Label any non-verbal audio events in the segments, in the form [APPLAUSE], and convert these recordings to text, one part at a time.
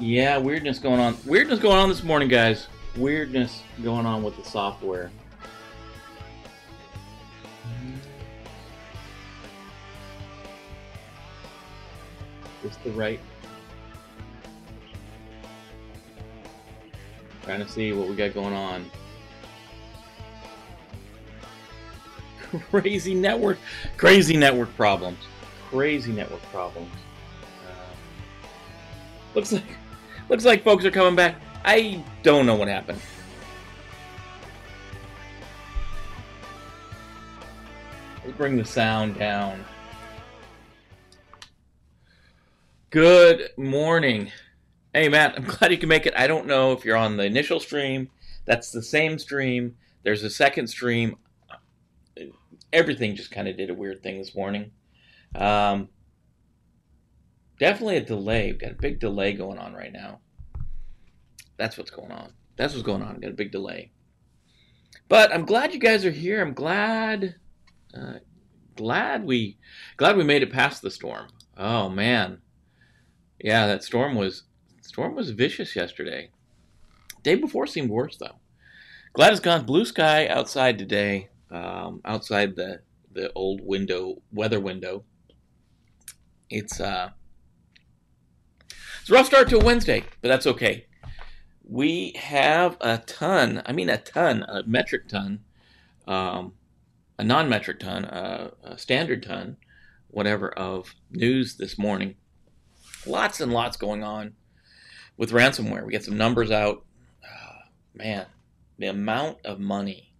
Yeah, weirdness going on. Weirdness going on this morning, guys. Weirdness going on with the software. Is the right? Trying to see what we got going on. [LAUGHS] Crazy network, crazy network problems. Crazy network problems. Uh, looks like, looks like folks are coming back. I don't know what happened. Let's bring the sound down. Good morning. Hey, Matt, I'm [LAUGHS] glad you can make it. I don't know if you're on the initial stream. That's the same stream. There's a second stream. Everything just kind of did a weird thing this morning. Um, definitely a delay. We've got a big delay going on right now. That's what's going on. That's what's going on. We've got a big delay. But I'm glad you guys are here. I'm glad, uh, glad we, glad we made it past the storm. Oh man, yeah, that storm was storm was vicious yesterday. Day before seemed worse though. Glad it's gone blue sky outside today. Um, outside the the old window weather window. It's uh it's a rough start to a Wednesday, but that's okay. We have a ton, I mean a ton, a metric ton, um, a non-metric ton, uh, a standard ton, whatever, of news this morning lots and lots going on with ransomware. We get some numbers out. Oh, man, the amount of money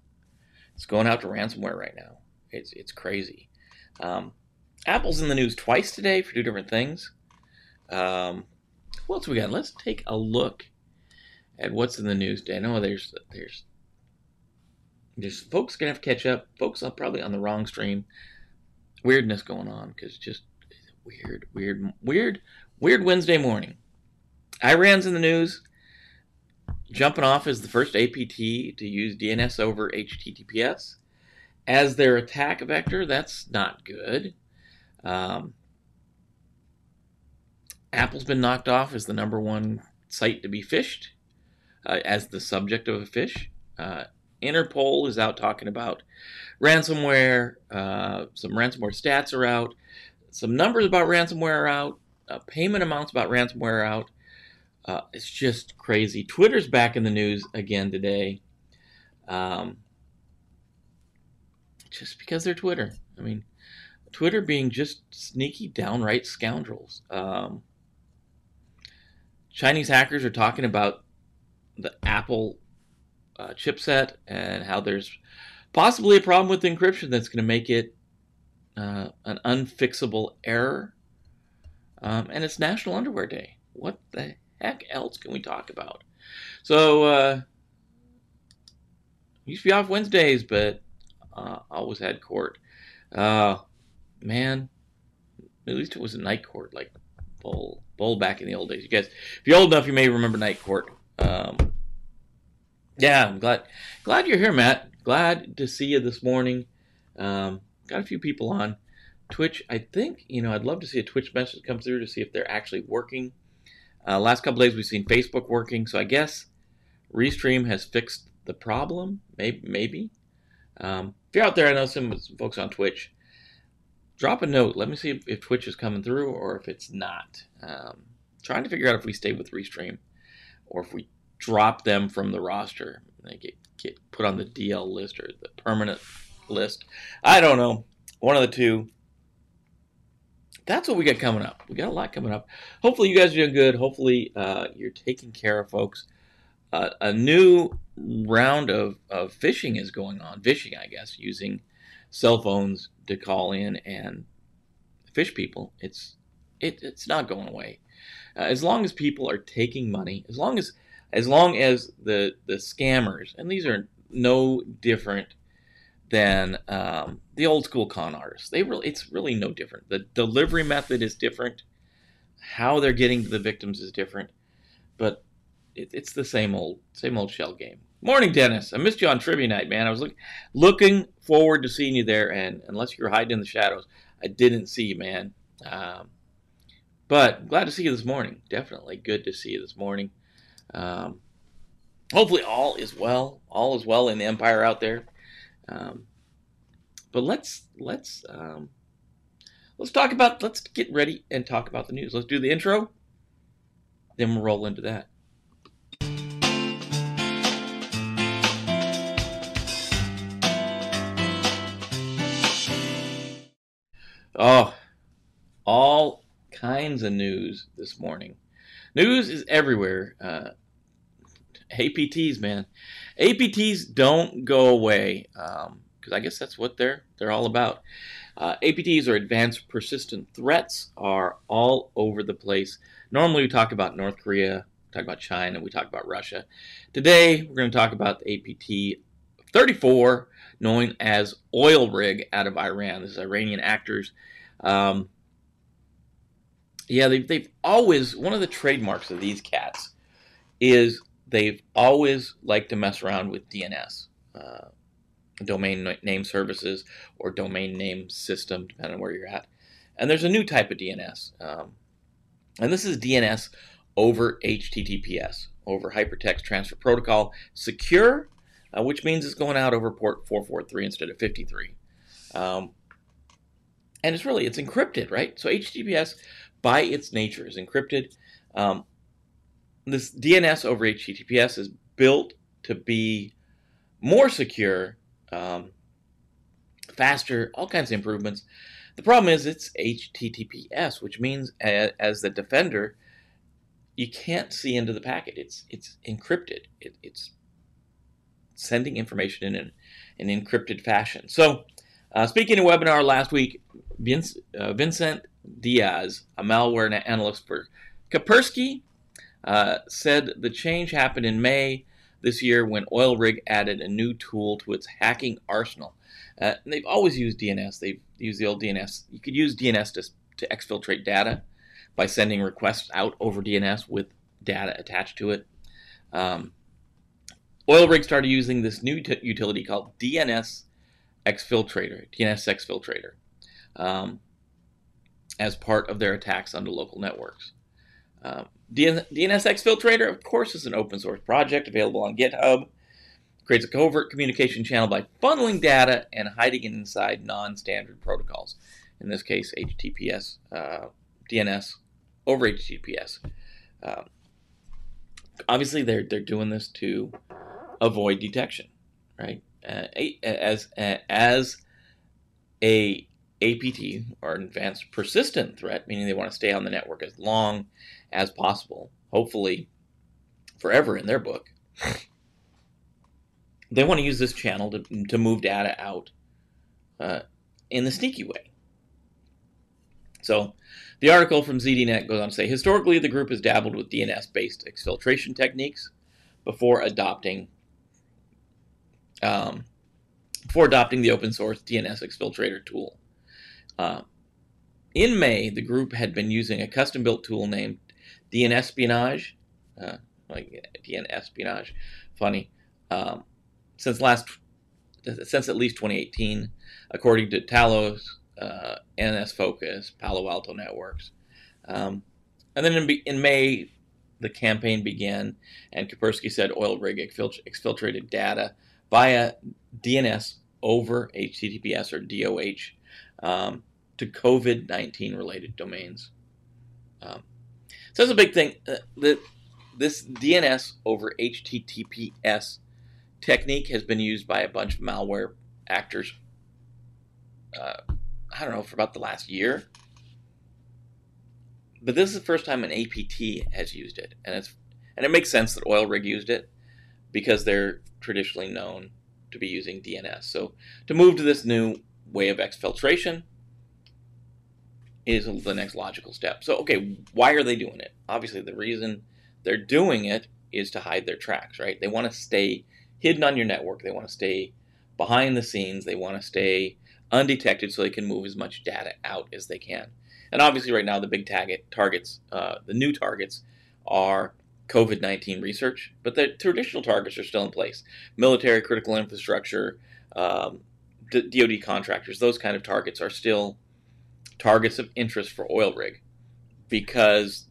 that's going out to ransomware right now, it's, it's crazy. Um, Apple's in the news twice today for two different things. Um, what else we got? Let's take a look at what's in the news today. I know there's there's there's folks gonna have to catch up. Folks are probably on the wrong stream. Weirdness going on because just weird, weird, weird, Weird Wednesday morning. Iran's in the news. Jumping off is the first APT to use DNS over HTTPS as their attack vector. That's not good. Um, Apple's been knocked off as the number one site to be phished, uh, as the subject of a fish. Uh, Interpol is out talking about ransomware. Uh, some ransomware stats are out. Some numbers about ransomware are out uh, payment amounts about ransomware out. Uh, it's just crazy. Twitter's back in the news again today. Um, just because they're Twitter. I mean, Twitter being just sneaky, downright scoundrels. Um, Chinese hackers are talking about the Apple uh, chipset and how there's possibly a problem with encryption that's going to make it uh, an unfixable error. Um, and it's National Underwear Day. What the heck else can we talk about? So, uh, used to be off Wednesdays, but uh, always had court. Uh, man, at least it was a night court, like bowl, bowl back in the old days. You guys, if you're old enough, you may remember night court. Um, yeah, I'm glad, glad you're here, Matt. Glad to see you this morning. Um, got a few people on. Twitch, I think, you know, I'd love to see a Twitch message come through to see if they're actually working. Uh, last couple days we've seen Facebook working, so I guess Restream has fixed the problem. Maybe, maybe. Um, if you're out there, I know some, some, folks on Twitch. Drop a note. Let me see if, Twitch is coming through or if it's not. Um, trying to figure out if we stay with Restream or if we drop them from the roster. They get get put on the DL list or the permanent list. I don't know. One of the two that's what we got coming up. We got a lot coming up. Hopefully, you guys are doing good. Hopefully, uh, you're taking care of folks. Uh, a new round of, of fishing is going on. Fishing, I guess, using cell phones to call in and fish people. It's it, it's not going away. Uh, as long as people are taking money, as long as as long as the the scammers, and these are no different than um, the old school con artists. They really, it's really no different. The delivery method is different. How they're getting to the victims is different, but it, it's the same old, same old shell game. Morning, Dennis. I missed you on trivia night, man. I was look, looking forward to seeing you there, and unless you're hiding in the shadows, I didn't see you, man. Um, but glad to see you this morning. Definitely good to see you this morning. Um, hopefully, all is well. All is well in the empire out there. Um, but let's let's um, let's talk about let's get ready and talk about the news. Let's do the intro, then we'll roll into that. Oh, all kinds of news this morning. News is everywhere. Uh, APTs, man. APTs don't go away because um, I guess that's what they're they're all about. Uh, APTs or advanced persistent threats are all over the place. Normally we talk about North Korea, talk about China, we talk about Russia. Today we're going to talk about the APT 34, known as Oil Rig out of Iran. This is Iranian actors. Um, yeah, they've, they've always, one of the trademarks of these cats is they've always liked to mess around with DNS, uh, domain name services, or domain name system, depending on where you're at. And there's a new type of DNS. Um, and this is DNS over HTTPS, over Hypertext Transfer Protocol, secure, uh, which means it's going out over port 443 instead of 53. Um, and it's really, it's encrypted, right? So HTTPS by its nature is encrypted. Um, this DNS over HTTPS is built to be more secure, um, faster, all kinds of improvements. The problem is it's HTTPS, which means as the defender, you can't see into the packet. It's it's encrypted. It, it's sending information in an, an encrypted fashion. So, uh, speaking in a webinar last week, Vince, uh, Vincent Diaz, a malware analyst for Kaspersky, uh, said the change happened in May this year when OilRig added a new tool to its hacking arsenal. Uh, they've always used DNS. They've used the old DNS. You could use DNS to, to exfiltrate data by sending requests out over DNS with data attached to it. Um, OilRig started using this new t- utility called DNS Exfiltrator, DNS Exfiltrator. Um, as part of their attacks on the local networks. Um, DNS Exfiltrator, of course, is an open source project available on GitHub. Creates a covert communication channel by funneling data and hiding it inside non standard protocols. In this case, HTTPS, uh, DNS over HTTPS. Um, obviously, they're, they're doing this to avoid detection, right? Uh, as, as a APT, or advanced persistent threat, meaning they want to stay on the network as long as possible, hopefully forever in their book. They want to use this channel to, to move data out uh, in the sneaky way. So, the article from ZDNet goes on to say historically, the group has dabbled with DNS based exfiltration techniques before adopting. Um, before adopting the open source DNS exfiltrator tool. Uh, in May, the group had been using a custom built tool named DNS Espionage, uh, like DN Espionage, funny, um, since last since at least 2018, according to Talos, uh, NS Focus, Palo Alto Networks. Um, and then in, in, May, the campaign began, and Kaspersky said oil rig exfiltrated data via DNS over HTTPS or DOH um, to COVID 19 related domains. Um, so that's a big thing. Uh, the, this DNS over HTTPS technique has been used by a bunch of malware actors, uh, I don't know, for about the last year. But this is the first time an APT has used it, and it's and it makes sense that oil rig used it because they're traditionally known to be using DNS. So to move to this new way of exfiltration is the next logical step. So, okay, why are they doing it? Obviously, the reason they're doing it is to hide their tracks, right? They want to stay hidden on your network. They want to stay behind the scenes. They want to stay undetected so they can move as much data out as they can. And obviously, right now, the big target targets, uh, the new targets, are COVID 19 research, but the traditional targets are still in place military, critical infrastructure, um, DoD contractors, those kind of targets are still targets of interest for oil rig. because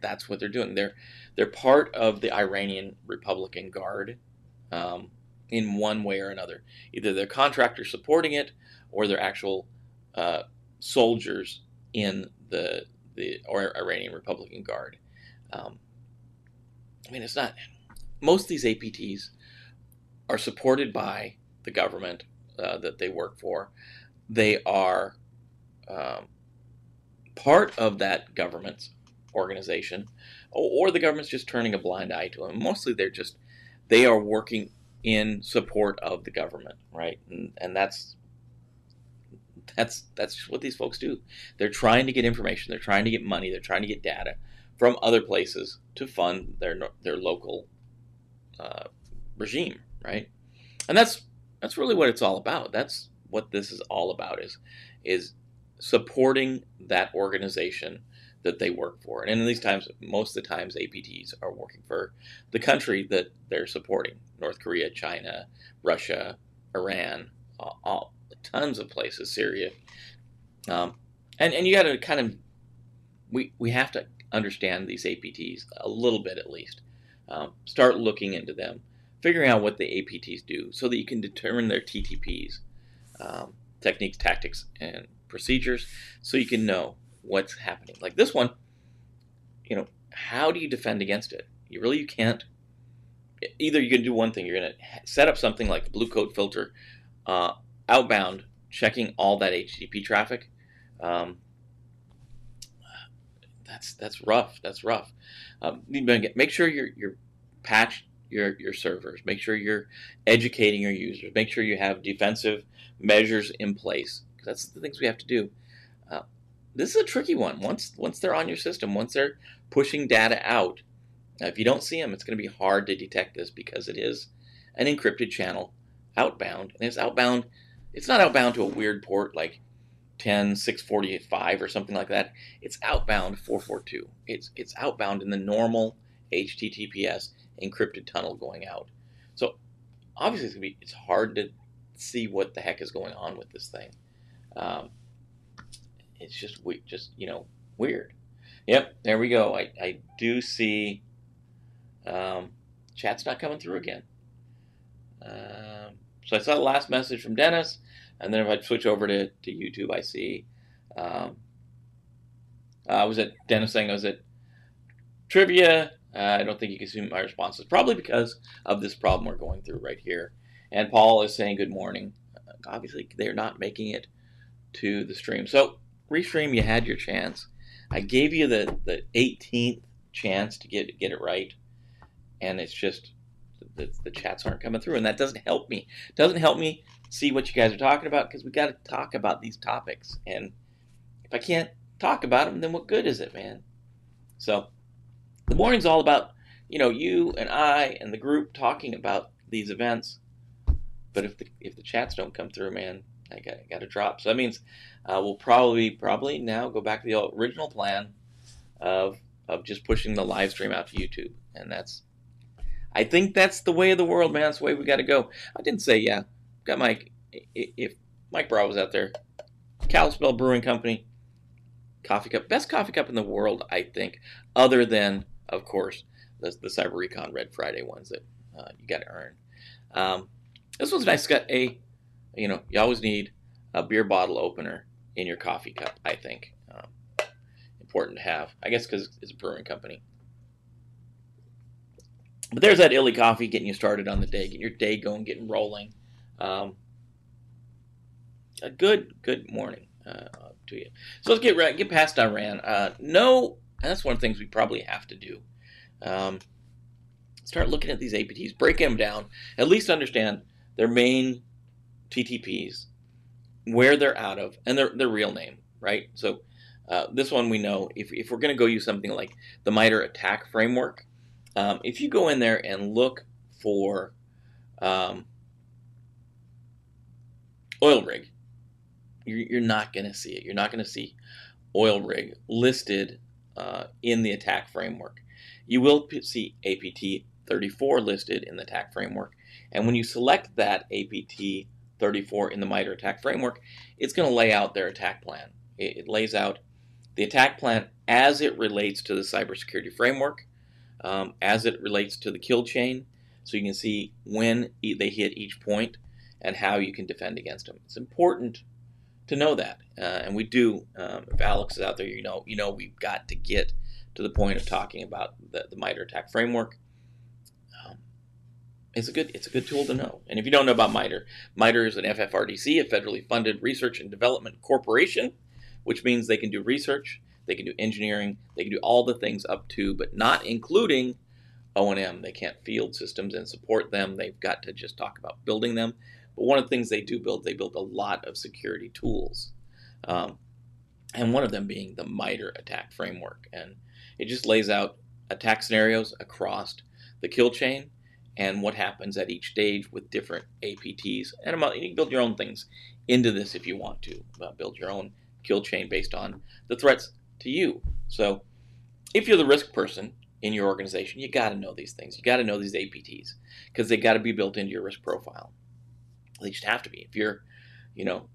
that's what they're doing. They're they're part of the Iranian Republican Guard um, in one way or another. Either they're contractors supporting it, or they're actual uh, soldiers in the the or Iranian Republican Guard. Um, I mean, it's not. Most of these APTs are supported by the government uh, that they work for. They are um, part of that government's organization, or, or the government's just turning a blind eye to them. Mostly, they're just they are working in support of the government, right? And, and that's that's that's what these folks do. They're trying to get information. They're trying to get money. They're trying to get data from other places to fund their their local uh, regime, right? And that's that's really what it's all about. That's what this is all about is is supporting that organization that they work for. And in these times, most of the times, APTs are working for the country that they're supporting: North Korea, China, Russia, Iran, all, tons of places, Syria. Um, and and you got to kind of we we have to understand these APTs a little bit at least. Um, start looking into them, figuring out what the APTs do, so that you can determine their TTPs, um, techniques, tactics, and procedures, so you can know what's happening. Like this one, you know, how do you defend against it? You really you can't. Either you can do one thing, you're going to set up something like the blue coat filter uh, outbound, checking all that HTTP traffic. Um, that's that's rough. That's rough. Um, make sure you're you're patched your your servers. Make sure you're educating your users. Make sure you have defensive measures in place. That's the things we have to do. Uh, this is a tricky one. Once once they're on your system, once they're pushing data out, uh, if you don't see them, it's going to be hard to detect this because it is an encrypted channel outbound, and it's outbound. It's not outbound to a weird port like 10 645 or something like that. It's outbound 442. It's it's outbound in the normal HTTPS encrypted tunnel going out. So obviously it's be it's hard to see what the heck is going on with this thing. Um, it's just we just you know weird. Yep, there we go. I, I do see um, chat's not coming through again. Um, so I saw the last message from Dennis, and then if I switch over to, to YouTube, I see um, uh, was it Dennis saying I was at trivia. Uh, I don't think you can see my responses, probably because of this problem we're going through right here. And Paul is saying good morning. Uh, obviously, they're not making it to the stream. So, restream, you had your chance. I gave you the, the 18th chance to get get it right, and it's just the, the chats aren't coming through, and that doesn't help me. Doesn't help me see what you guys are talking about because we got to talk about these topics. And if I can't talk about them, then what good is it, man? So the morning's all about you know you and I and the group talking about these events. But if the if the chats don't come through, man, I got got to drop. So that means uh, we'll probably probably now go back to the original plan of of just pushing the live stream out to YouTube, and that's I think that's the way of the world, man. That's the way we got to go. I didn't say yeah. Got Mike. If Mike Bravo's out there, Kalispell Brewing Company, coffee cup, best coffee cup in the world, I think. Other than, of course, the, the Cyber Recon Red Friday ones that uh, you got to earn. Um, this one's nice. It's got a, you know, you always need a beer bottle opener in your coffee cup. I think um, important to have. I guess because it's a brewing company. But there's that illy coffee getting you started on the day, getting your day going, getting rolling. Um, a good, good morning uh, to you. So let's get get past Iran. Uh, no, that's one of the things we probably have to do. Um, start looking at these APTs, breaking them down, at least understand their main TTPs, where they're out of, and their their real name, right? So uh, this one we know if, if we're going to go use something like the MITRE ATT&CK framework, um, if you go in there and look for um, oil rig, you're, you're not going to see it. You're not going to see oil rig listed uh, in the attack framework. You will see APT 34 listed in the attack framework. And when you select that APT 34 in the MITRE ATT&CK framework, it's going to lay out their attack plan. It, it lays out the attack plan as it relates to the cybersecurity framework, um, as it relates to the kill chain, so you can see when they hit each point and how you can defend against them. It's important to know that, uh, and we do. Um, if Alex is out there, you know, you know, we've got to get to the point of talking about the, the MITRE attack framework. Um, it's a good it's a good tool to know. And if you don't know about MITRE, MITRE is an FFRDC, a federally funded research and development corporation, which means they can do research, they can do engineering, they can do all the things up to, but not including O&M. They can't field systems and support them. They've got to just talk about building them. But one of the things they do build, they build a lot of security tools. Um, and one of them being the MITRE attack framework. And it just lays out attack scenarios across the kill chain and what happens at each stage with different APTs. And you can build your own things into this if you want to. Uh, build your own kill chain based on the threats to you. So if you're the risk person in your organization, you got to know these things. You got to know these APTs because they got to be built into your risk profile. They just have to be. If you're, you know,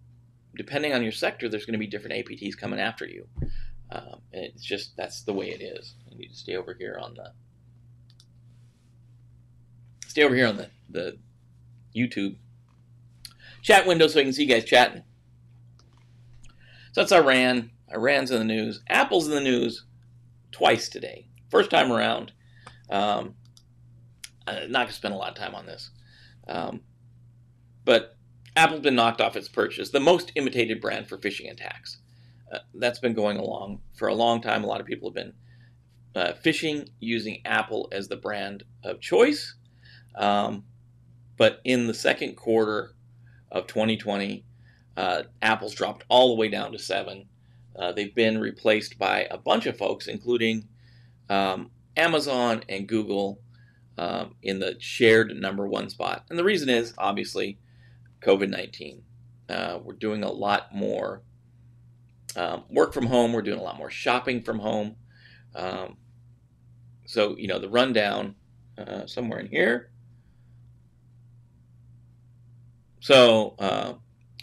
depending on your sector, there's going to be different APTs coming after you. Um, and it's just that's the way it is. You need to stay over here on the stay over here on the the YouTube chat window so I can see you guys chatting. So that's Iran. Iran's in the news. Apple's in the news twice today. First time around. Um, I'm not gonna spend a lot of time on this, um, but Apple's been knocked off its purchase, the most imitated brand for phishing attacks. Uh, that's been going along for a long time. A lot of people have been uh, phishing using Apple as the brand of choice. Um, but in the second quarter of 2020, uh, Apple's dropped all the way down to seven. Uh, they've been replaced by a bunch of folks, including um, Amazon and Google, um, in the shared number one spot. And the reason is obviously COVID 19. Uh, we're doing a lot more um, work from home. We're doing a lot more shopping from home. Um, so, you know, the rundown uh, somewhere in here. So, uh,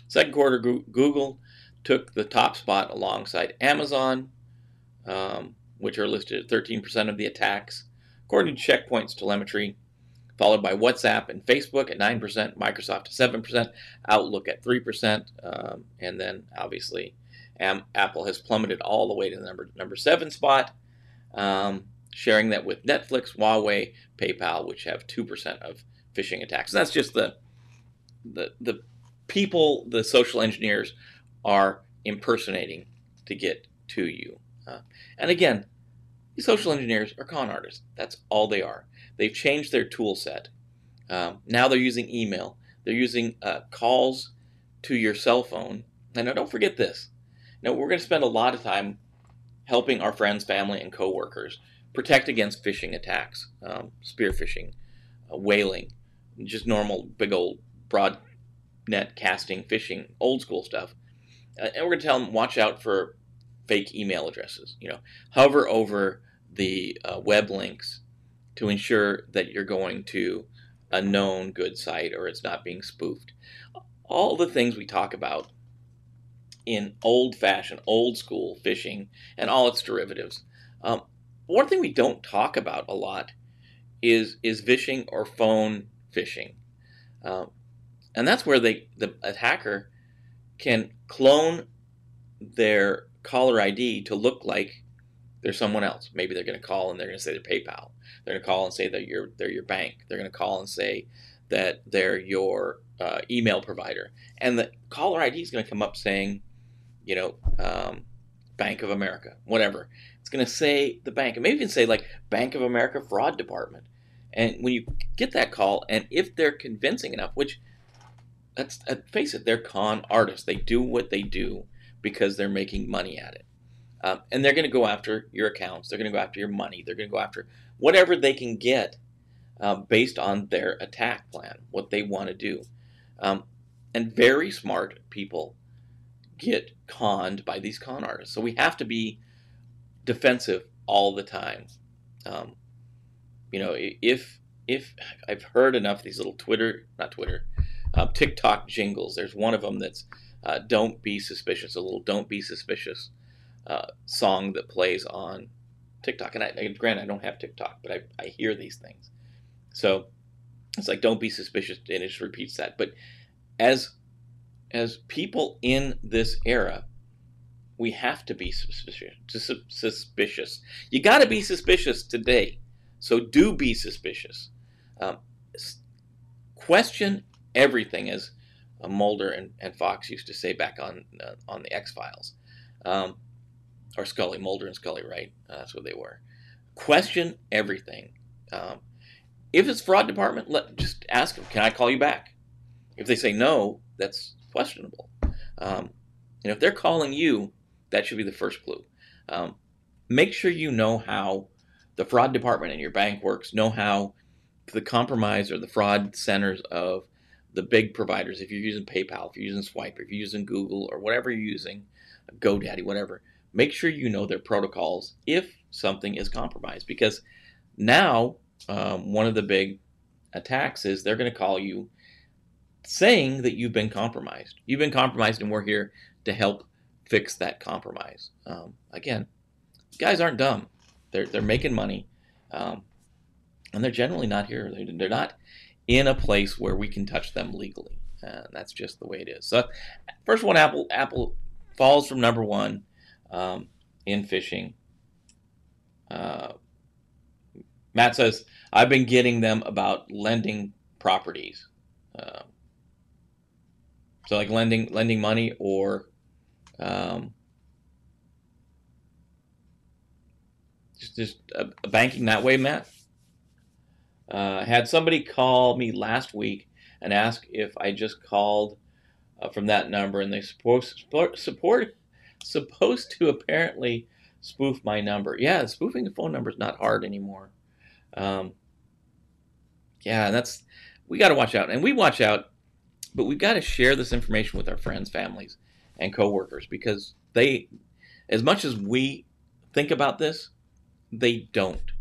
second quarter, Google took the top spot alongside Amazon, um, which are listed at 13% of the attacks, according to Checkpoint's telemetry, followed by WhatsApp and Facebook at 9%, Microsoft at 7%, Outlook at 3%, um, and then obviously Am- Apple has plummeted all the way to the number number seven spot, um, sharing that with Netflix, Huawei, PayPal, which have two percent of phishing attacks. And that's just the the the people, the social engineers, are impersonating to get to you. Uh, and again, these social engineers are con artists. That's all they are. They've changed their tool set. Um, now they're using email. They're using uh, calls to your cell phone. And now don't forget this now, we're going to spend a lot of time helping our friends, family, and coworkers protect against phishing attacks, um, spear phishing, uh, whaling, just normal big old broad net casting, phishing, old school stuff. Uh, and we're going to tell them watch out for fake email addresses. You know, hover over the uh, web links to ensure that you're going to a known good site or it's not being spoofed. All the things we talk about in old fashioned, old school phishing and all its derivatives. Um, one thing we don't talk about a lot is is vishing or phone phishing, um, and that's where they the attacker can clone their caller ID to look like they're someone else. Maybe they're going to call and they're going to say they're PayPal. They're going to call and say that you're they're your bank. They're going to call and say that they're your uh, email provider, and the caller ID is going to come up saying you know, um, Bank of America, whatever. It's going to say the bank. It may even say like Bank of America Fraud Department. And when you get that call, and if they're convincing enough, which let's uh, face it, they're con artists. They do what they do because they're making money at it. Um, and they're going to go after your accounts. They're going to go after your money. They're going to go after whatever they can get uh, based on their attack plan, what they want to do. Um, and very smart people get conned by these con artists. So we have to be defensive all the time. Um, you know, if if I've heard enough of these little Twitter, not Twitter, uh, TikTok jingles. There's one of them that's uh, "Don't be suspicious." A little "Don't be suspicious." uh, song that plays on TikTok. And I, granted, I don't have TikTok, but I, I hear these things. So it's like, don't be suspicious, and it just repeats that. But as as people in this era, we have to be suspicious. Suspicious. You got to be suspicious today. So do be suspicious. Um, question everything, as uh, Mulder and, and, Fox used to say back on uh, on the X Files, um, or Scully, Mulder and Scully, right? Uh, that's what they were. Question everything. Um, if it's fraud department, let just ask them. Can I call you back? If they say no, that's questionable. Um, and if they're calling you, that should be the first clue. Um, make sure you know how the fraud department in your bank works. Know how the compromise or the fraud centers of the big providers. If you're using PayPal, if you're using Swipe, if you're using Google or whatever you're using, GoDaddy, whatever. Make sure you know their protocols if something is compromised because now um, one of the big attacks is they're going to call you saying that you've been compromised. You've been compromised, and we're here to help fix that compromise. Um, again, guys aren't dumb. They're they're making money, um, and they're generally not here. They're not in a place where we can touch them legally. That's just the way it is. So, first one, Apple Apple falls from number one um, in phishing. Uh, Matt says, I've been getting them about lending properties. Uh, so like lending lending money or um, just just uh, banking that way, Matt. Uh, had somebody call me last week and ask if I just called uh, from that number, and they supposed support, support supposed to apparently spoof my number. Yeah, spoofing a phone number is not hard anymore. Um, yeah, that's we got to watch out, and we watch out, but we've got to share this information with our friends, families, and coworkers because they, as much as we think about this, they don't,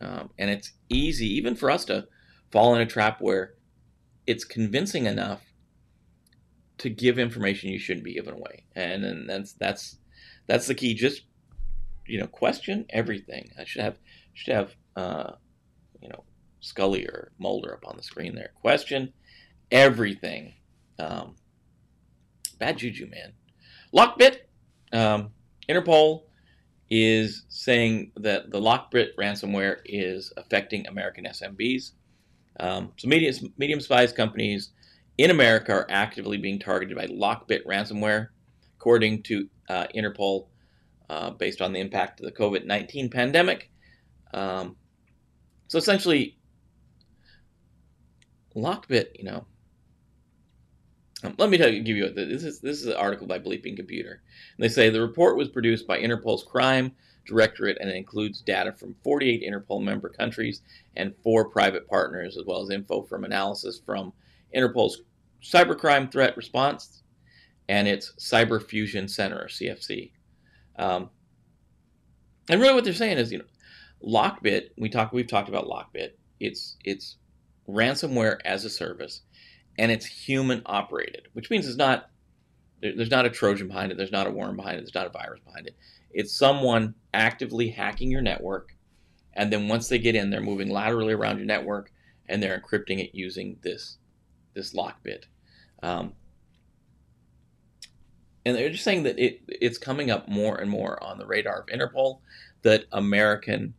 um, and it's easy even for us to fall in a trap where it's convincing enough to give information you shouldn't be giving away, and then that's that's that's the key. Just you know, question everything. I should have should have uh, you know Scully or Mulder up on the screen there. Question everything. Um, bad juju, man. Lockbit, um, Interpol is saying that the Lockbit ransomware is affecting American SMBs. Um, so medium, medium sized companies in America are actively being targeted by Lockbit ransomware, according to uh, Interpol, uh, based on the impact of the COVID 19 pandemic. Um, so essentially, Lockbit, you know, um, let me tell you, give you this is this is an article by Bleeping Computer. And they say the report was produced by Interpol's Crime Directorate and it includes data from 48 Interpol member countries and four private partners, as well as info from analysis from Interpol's Cybercrime Threat Response and its Cyber Fusion Center, or CFC. Um, and really, what they're saying is, you know, Lockbit. We talk. We've talked about Lockbit. It's it's ransomware as a service, and it's human operated, which means it's not. there's not a Trojan behind it. There's not a worm behind it. There's not a virus behind it. It's someone actively hacking your network, and then once they get in, they're moving laterally around your network, and they're encrypting it using this this Lockbit. Um, and they're just saying that it it's coming up more and more on the radar of Interpol that American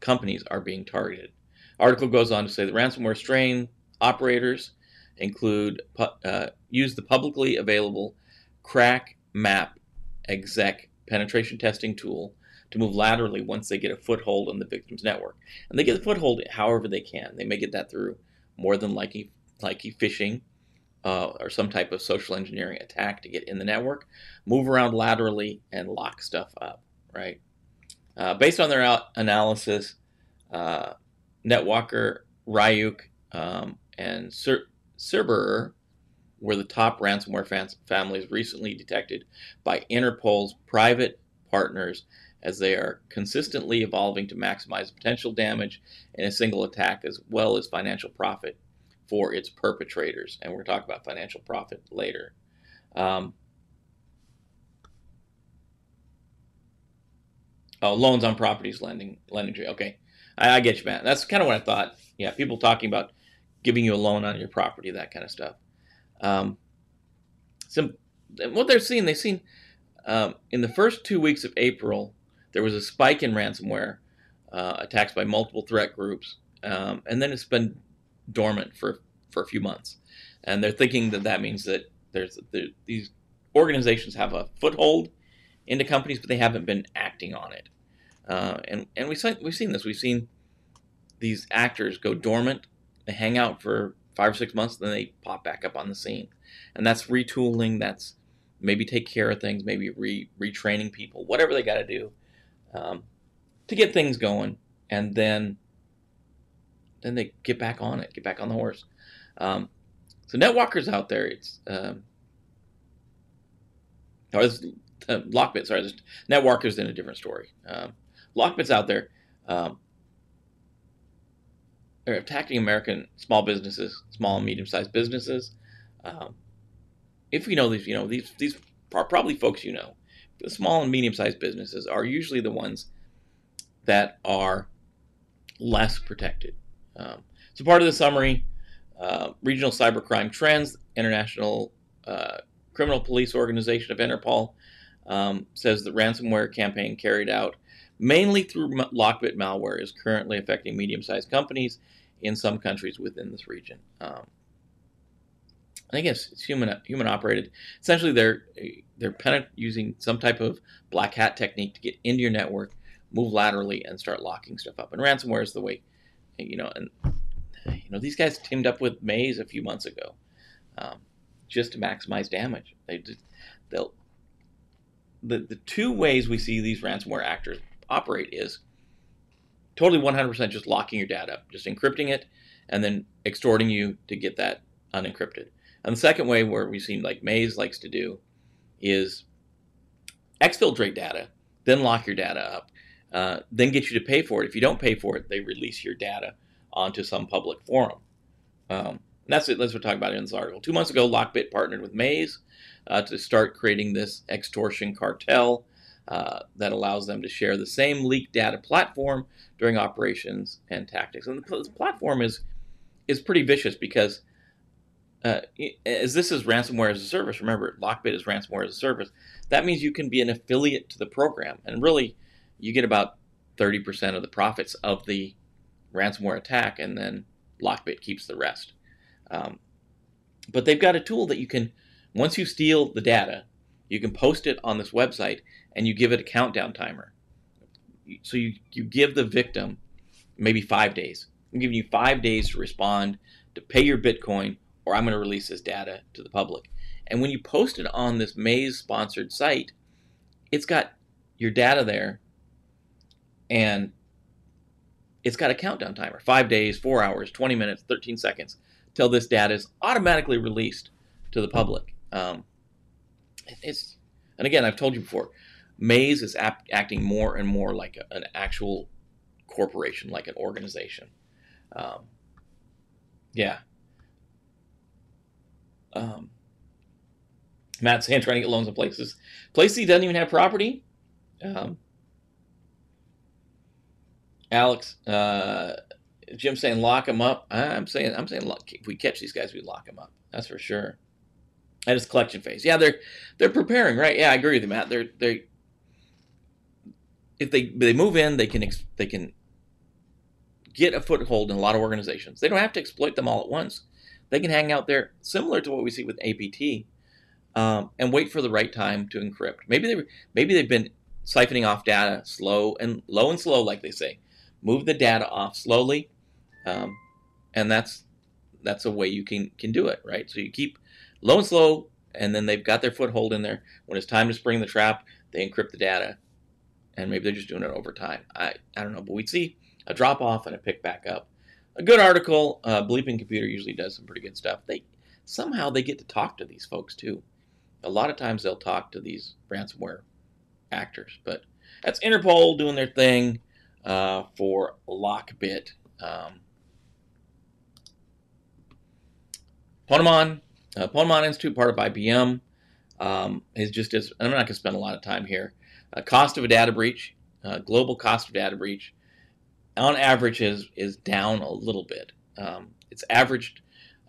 companies are being targeted. Article goes on to say the ransomware strain operators include uh, use the publicly available Crack Map exec penetration testing tool to move laterally once they get a foothold on the victim's network. And they get a foothold however they can. They may get that through more than likely likely phishing uh, or some type of social engineering attack to get in the network, move around laterally and lock stuff up, right? Uh, based on their analysis, uh, NetWalker, Ryuk, um, and Cer- Cerberus were the top ransomware fans- families recently detected by Interpol's private partners as they are consistently evolving to maximize potential damage in a single attack as well as financial profit for its perpetrators. And we're going to talk about financial profit later. Um, Oh, loans on properties lending lending. Okay, I, I get you, Matt. That's kind of what I thought. Yeah, people talking about giving you a loan on your property, that kind of stuff. Um, some what they're seeing, they've seen um, in the first two weeks of April, there was a spike in ransomware uh, attacks by multiple threat groups, um, and then it's been dormant for for a few months, and they're thinking that that means that there's there, these organizations have a foothold into companies, but they haven't been acting on it. Uh, and and we we've seen this. We've seen these actors go dormant, they hang out for five or six months, then they pop back up on the scene, and that's retooling. That's maybe take care of things, maybe re retraining people, whatever they got to do um, to get things going, and then then they get back on it, get back on the horse. Um, so NetWalker's out there. It's um, or oh, uh, Lockbit. Sorry, NetWalker's in a different story. Um, Lockbit's out there. Um, they're attacking American small businesses, small and medium-sized businesses. Um, if you know these, you know these these are probably folks you know. The small and medium-sized businesses are usually the ones that are less protected. Um, so part of the summary, uh, regional cybercrime trends, International uh, Criminal Police Organization of Interpol um, says the ransomware campaign carried out mainly through Lockbit malware is currently affecting medium-sized companies in some countries within this region. Um, I guess it's human human operated. Essentially, they're they're using some type of black hat technique to get into your network, move laterally, and start locking stuff up. And ransomware is the way, you know. And you know these guys teamed up with Maze a few months ago, um, just to maximize damage. They they'll the the two ways we see these ransomware actors operate is totally 100% just locking your data up, just encrypting it, and then extorting you to get that unencrypted. And the second way, where we've seen like Maze likes to do, is exfiltrate data, then lock your data up, uh, then get you to pay for it. If you don't pay for it, they release your data onto some public forum. Um, that's it. That's what we're talking about in this article. Two months ago, Lockbit partnered with Maze uh, to start creating this extortion cartel uh, that allows them to share the same leaked data platform during operations and tactics. And the platform is is pretty vicious because uh, as this is ransomware as a service, remember Lockbit is ransomware as a service. That means you can be an affiliate to the program, and really, you get about thirty percent of the profits of the ransomware attack, and then Lockbit keeps the rest. Um, but they've got a tool that you can, once you steal the data, you can post it on this website, and you give it a countdown timer. So you, you give the victim maybe five days. I'm giving you five days to respond, to pay your Bitcoin, or I'm going to release this data to the public. And when you post it on this Maze sponsored site, it's got your data there and it's got a countdown timer five days, four hours, 20 minutes, 13 seconds till this data is automatically released to the public. Um, it's, and again, I've told you before, Maze is ap- acting more and more like a, an actual corporation, like an organization. Um, yeah. Um, Matt saying trying to get loans in places. Places he doesn't even have property. Um, Alex, uh, Jim saying lock them up. I'm saying I'm saying lock, if we catch these guys, we lock them up. That's for sure. And it's collection phase. Yeah, they're they're preparing, right? Yeah, I agree with you, Matt. They're they if they they move in, they can they can get a foothold in a lot of organizations. They don't have to exploit them all at once. They can hang out there, similar to what we see with APT, um, and wait for the right time to encrypt. Maybe they maybe they've been siphoning off data slow and low and slow, like they say. Move the data off slowly, um, and that's that's a way you can can do it, right? So you keep low and slow, and then they've got their foothold in there. When it's time to spring the trap, they encrypt the data and maybe they're just doing it over time. I, I don't know, but we see a drop off and a pick back up. A good article. Uh, Bleeping Computer usually does some pretty good stuff. They somehow they get to talk to these folks too. A lot of times they'll talk to these ransomware actors, but that's Interpol doing their thing uh, for Lockbit. Um, Ponemon, uh, Ponemon Institute, part of IBM, um, is just as I'm not going to spend a lot of time here. Uh, cost of a data breach. uh, global cost of data breach, on average, is is down a little bit. Um, it's averaged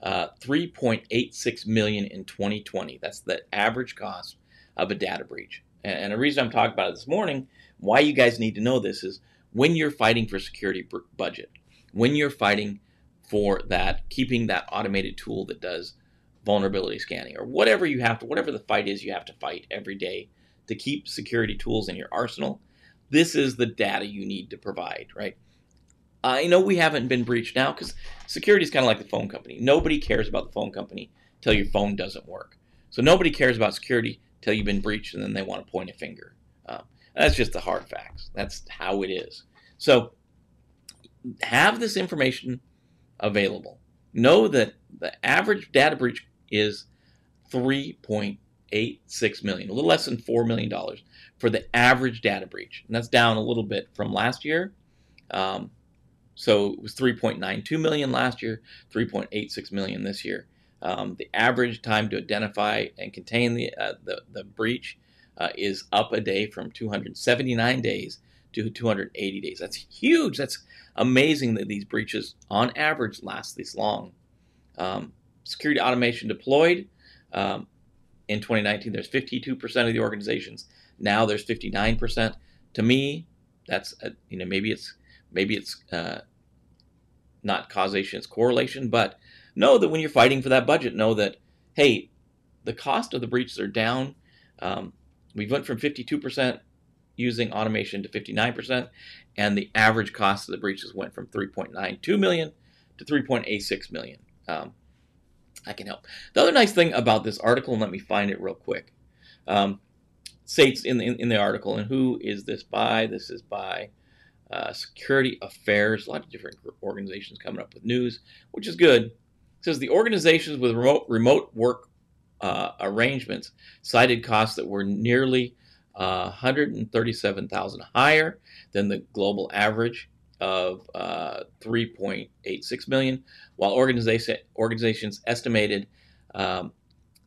uh, 3.86 million in 2020. That's the average cost of a data breach. And, and the reason I'm talking about it this morning, why you guys need to know this is when you're fighting for security budget, when you're fighting for that, keeping that automated tool that does vulnerability scanning or whatever you have to, whatever the fight is you have to fight every day to keep security tools in your arsenal, this is the data you need to provide, right? I know we haven't been breached now because security is kind of like the phone company. Nobody cares about the phone company till your phone doesn't work. So nobody cares about security till you've been breached and then they want to point a finger. Um, that's just the hard facts. That's how it is. So have this information available. Know that the average data breach is 3.86 million, a little less than $4 million for the average data breach. And that's down a little bit from last year. Um, so it was 3.92 million last year, 3.86 million this year. Um, the average time to identify and contain the uh, the, the, breach uh, is up a day from 279 days to 280 days. That's huge. That's amazing that these breaches, on average, last this long. Um, security automation deployed um, in 2019. There's 52% of the organizations. Now there's 59%. To me, that's a, you know maybe it's maybe it's uh, not causation, it's correlation. But know that when you're fighting for that budget, know that, hey, the cost of the breaches are down. Um, we went from 52% using automation to 59%, and the average cost of the breaches went from 3.92 million to 3.86 million. Um, I can help. The other nice thing about this article, and let me find it real quick, um, states in, in, in the article, and who is this by? This is by uh, Security Affairs, a lot of different organizations coming up with news, which is good. It says the organizations with remote remote work uh, arrangements cited costs that were nearly uh, 137,000 higher than the global average of uh, 3.86 million, while organization, organizations estimated um,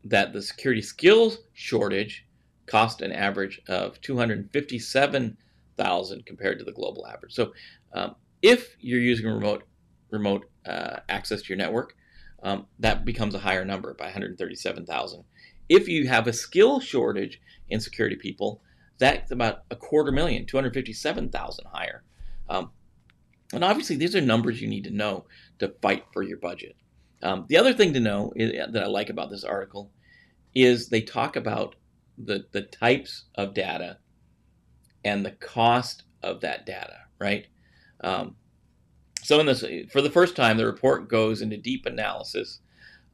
that the security skills shortage cost an average of 257 thousand compared to the global average. So, um, if you're using remote remote uh, access to your network, um, that becomes a higher number by 137,000. If you have a skill shortage in security people, that's about a quarter million, 257,000 higher. Um, and obviously, these are numbers you need to know to fight for your budget. Um, the other thing to know is, that I like about this article is they talk about the, the types of data and the cost of that data, right? Um, so in this, for the first time, the report goes into deep analysis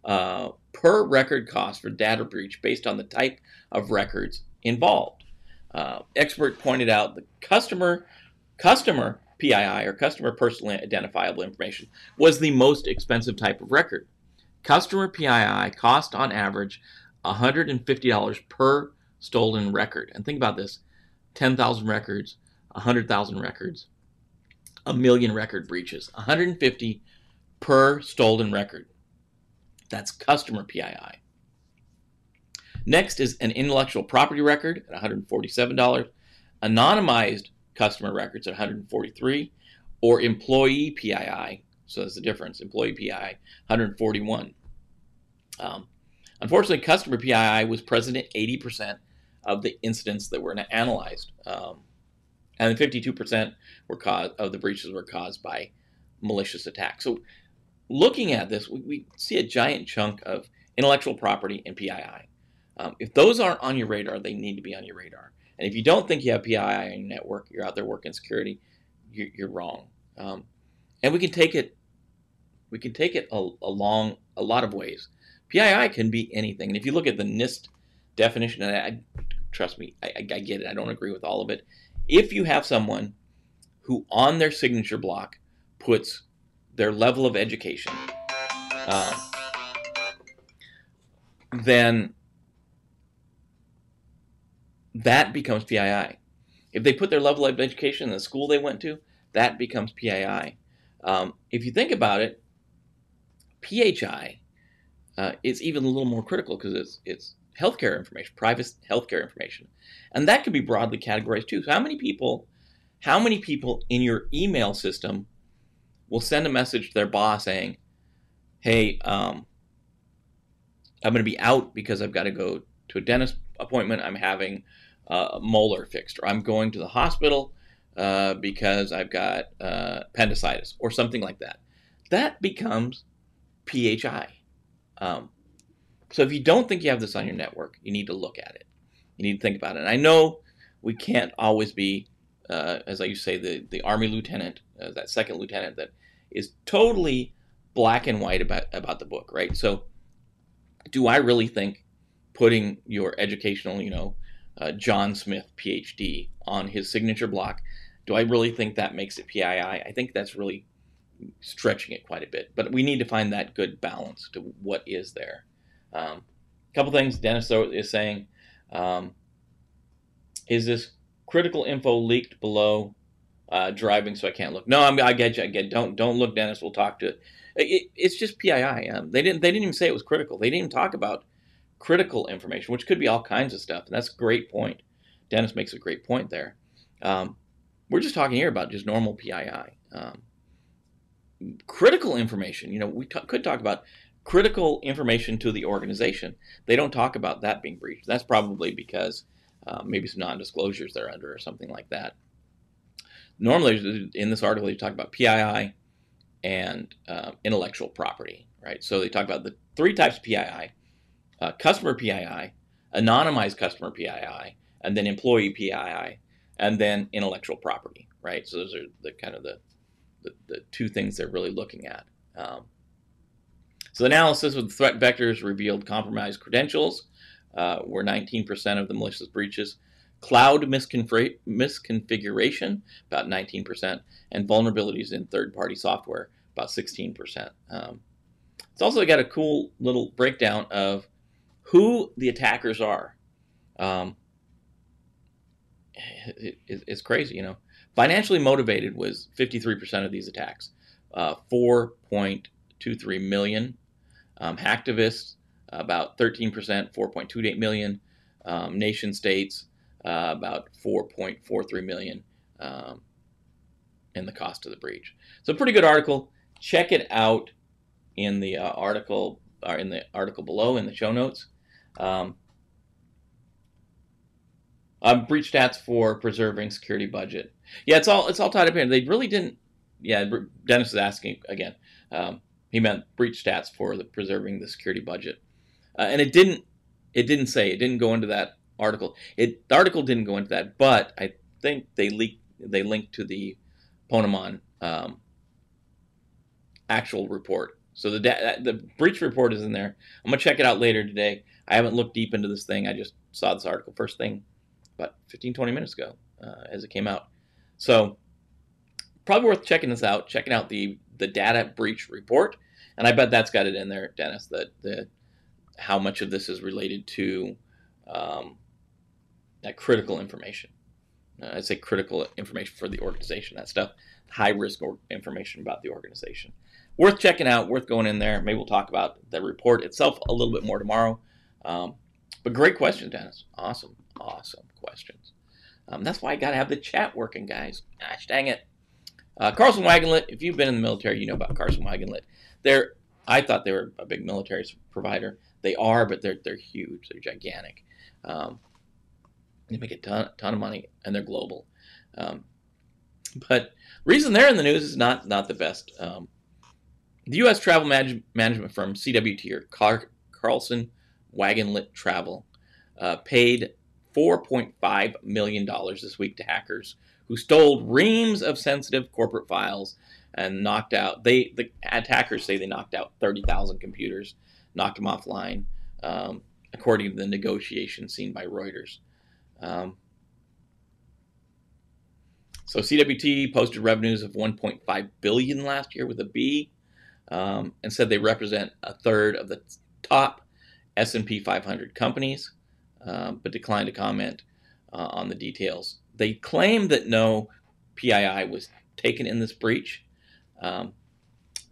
uh, per record cost for data breach based on the type of records involved. Uh, expert pointed out the customer customer PII or customer personally identifiable information was the most expensive type of record. Customer PII cost on average $150 per stolen record. And think about this 10,000 records, 100,000 records, a million record breaches, 150 per stolen record. That's customer PII. Next is an intellectual property record at $147, anonymized customer records at 143, or employee PII. So that's the difference. Employee PII 141. Um, unfortunately, customer PII was present at 80% of the incidents that were analyzed. Um, and 52% were caused of the breaches were caused by malicious attacks. So, looking at this, we, we see a giant chunk of intellectual property and PII. Um, if those aren't on your radar, they need to be on your radar. And if you don't think you have PII on your network, you're out there working security, you're, you're wrong. Um, and we can take it, we can take it a, along a lot of ways. PII can be anything. And if you look at the NIST definition, and I trust me, I, I, get it. I don't agree with all of it. If you have someone who on their signature block puts their level of education, um, then that becomes PII. If they put their level of education in the school they went to, that becomes PII. Um, if you think about it, PHI uh, is even a little more critical because it's it's healthcare information, private healthcare information. And that can be broadly categorized too. So, how many people How many people in your email system will send a message to their boss saying, "Hey, um, I'm going to be out because I've got to go to a dentist appointment. I'm having uh, a molar fixed, or I'm going to the hospital uh, because I've got uh, appendicitis, or something like that." That becomes PHI. Um, so if you don't think you have this on your network, you need to look at it. You need to think about it. And I know we can't always be, uh, as I used to say, the, the Army lieutenant, uh, that second lieutenant that is totally black and white about, about the book, right? So do I really think putting your educational, you know, uh, John Smith, PhD, on his signature block, do I really think that makes it PII? I think that's really stretching it quite a bit. But we need to find that good balance to what is there. A um, couple things Dennis is saying. Um, is this critical info leaked below uh, driving so I can't look? No, I'm, I get you. I get. Don't don't look, Dennis. We'll talk to it. it it's just PII. Um, they didn't they didn't even say it was critical. They didn't even talk about critical information, which could be all kinds of stuff. And that's a great point. Dennis makes a great point there. Um, we're just talking here about just normal PII. Um, critical information. You know, we t- could talk about critical information to the organization. They don't talk about that being breached. That's probably because uh, maybe some non-disclosures they're under or something like that. Normally, in this article, they talk about PII and uh, intellectual property, right? So they talk about the three types of PII: uh, customer PII, anonymized customer PII, and then employee PII, and then intellectual property, right? So those are the kind of the the, the two things they're really looking at. Um, so the analysis with threat vectors revealed compromised credentials uh, were 19% of the malicious breaches, cloud misconfiguration, about 19%, and vulnerabilities in third-party software, about 16%. Um, it's also got a cool little breakdown of who the attackers are. Um, it, it, it's crazy, you know. Financially motivated was 53% of these attacks, uh, 4.23 million. Um, hacktivists, about 13%, 4.28 million. Um, nation states, uh, about 4.43 million um, in the cost of the breach. So, pretty good article. Check it out in the uh, article or in the article below in the show notes. Um, uh, breach stats for preserving security budget. Yeah, it's all it's all tied up here. They really didn't. Yeah, Dennis is asking again. Um, he meant breach stats for the preserving the security budget, uh, and it didn't. It didn't say. It didn't go into that article. It the article didn't go into that, but I think they leaked. They linked to the Ponemon um, actual report. So the da- the breach report is in there. I'm gonna check it out later today. I haven't looked deep into this thing. I just saw this article first thing about 15, 20 minutes ago uh, as it came out. So probably worth checking this out, checking out the the data breach report, and I bet that's got it in there, Dennis. That the how much of this is related to um, that critical information. Uh, I'd say critical information for the organization. That stuff, high risk information about the organization. Worth checking out. Worth going in there. Maybe we'll talk about the report itself a little bit more tomorrow. Um, but great question, Dennis. Awesome, awesome questions. Um, that's why I got to have the chat working, guys. Gosh dang it. Uh, Carlson Wagonlit, if you've been in the military, you know about Carlson Wagonlit. They're, I thought they were a big military provider. They are, but they're they're huge. They're gigantic. Um, they make a ton, ton of money, and they're global. Um, but reason they're in the news is not not the best. Um, the U.S. travel manage, management firm CWT or Car- Carlson Wagonlit Travel uh, paid $4.5 million this week to hackers who stole reams of sensitive corporate files and knocked out, they the attackers say they knocked out 30,000 computers, knocked them offline, um, according to the negotiation seen by Reuters. Um, so CWT posted revenues of 1.5 billion last year with a B, um, and said they represent a third of the top S&P 500 companies. Um, but declined to comment uh, on the details. They claim that no PII was taken in this breach. Um,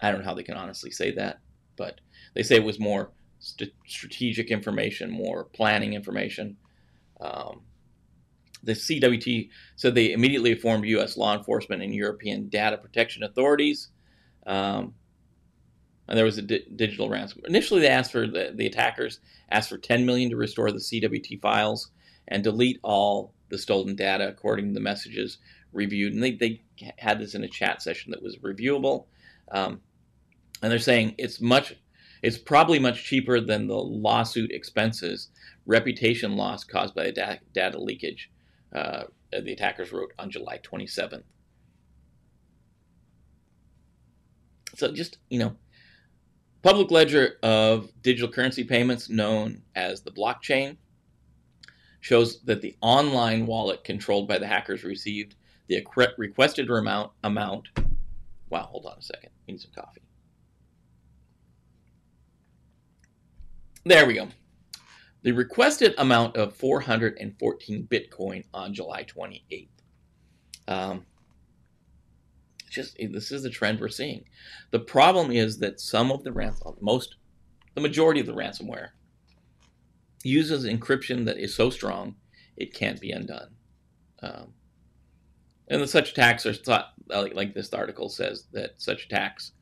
I don't know how they can honestly say that, but they say it was more st- strategic information, more planning information. Um, The CWT said they immediately informed U.S. law enforcement and European data protection authorities. Um, and there was a di- digital ransom. Initially, they asked for the, the attackers asked for 10 million to restore the CWT files and delete all the stolen data according to the messages reviewed. And they, they had this in a chat session that was reviewable. Um, and they're saying it's much, it's probably much cheaper than the lawsuit expenses, reputation loss caused by the da- data leakage. Uh, the attackers wrote on July 27th. So just you know, public ledger of digital currency payments, known as the blockchain, shows that the online wallet controlled by the hackers received the requested amount. Amount. Wow, hold on a second. Need some coffee. There we go. The requested amount of 414 Bitcoin on July 28th. Um, just this is the trend we're seeing. The problem is that some of the ransom, most, the majority of the ransomware, uses encryption that is so strong it can't be undone. Um, and such attacks are thought, like, like, this article says, that such attacks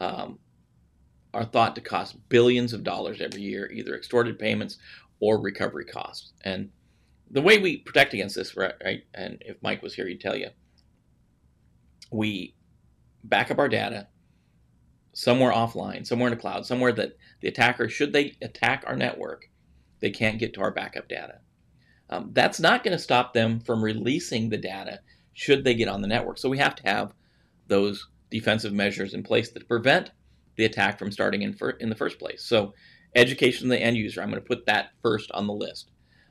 um, are thought to cost billions of dollars every year, either extorted payments or recovery costs. And the way we protect against this, right, and if Mike was here, he'd tell you, we back up our data somewhere offline, somewhere in the cloud, somewhere that the attacker, should they attack our network, they can't get to our backup data. Um, that's not going to stop them from releasing the data should they get on the network. So we have to have those defensive measures in place that prevent the attack from starting in, fir- in the first place. So education of the end user, I'm going to put that first on the list.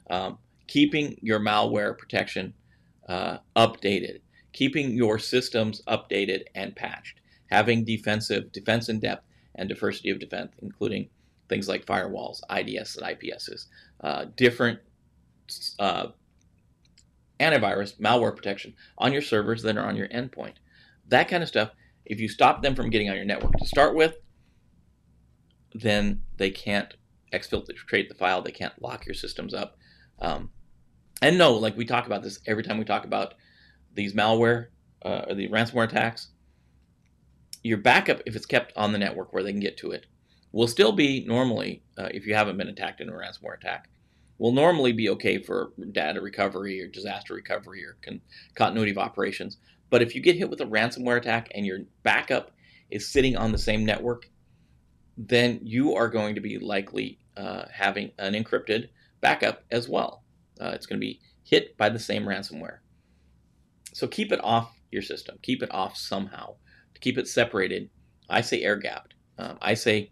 Um, keeping your malware protection uh, updated keeping your systems updated and patched, having defensive defense in depth and diversity of defense, including things like firewalls, IDS and IPSs, uh, different uh, antivirus, malware protection on your servers that are on your endpoint. That kind of stuff, if you stop them from getting on your network to start with, then they can't exfiltrate the file, they can't lock your systems up. Um, and no, like we talk about this every time we talk about these malware uh, or the ransomware attacks, your backup, if it's kept on the network where they can get to it, will still be normally, uh, if you haven't been attacked in a ransomware attack, will normally be okay for data recovery or disaster recovery or con- continuity of operations. But if you get hit with a ransomware attack and your backup is sitting on the same network, then you are going to be likely uh, having an encrypted backup as well. Uh, it's going to be hit by the same ransomware. So keep it off your system. Keep it off somehow. To keep it separated, I say air gapped. Um, I say,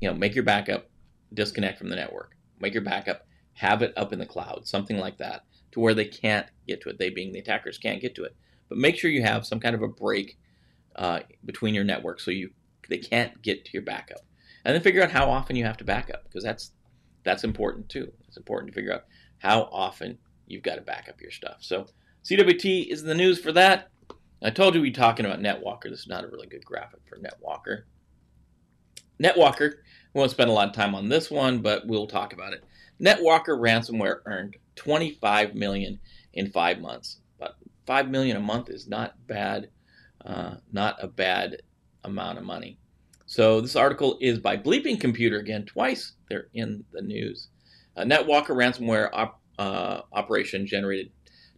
you know, make your backup, disconnect from the network. Make your backup, have it up in the cloud, something like that, to where they can't get to it. They being the attackers can't get to it. But make sure you have some kind of a break uh, between your network so you they can't get to your backup. And then figure out how often you have to back up because that's that's important too. It's important to figure out how often you've got to back up your stuff. So CWT is the news for that. I told you we'd be talking about NetWalker. This is not a really good graphic for NetWalker. NetWalker, won't spend a lot of time on this one, but we'll talk about it. NetWalker ransomware earned 25 million in five months. But 5 million a month is not bad, uh, not a bad amount of money. So this article is by Bleeping Computer again, twice they're in the news. A NetWalker ransomware op, uh, operation generated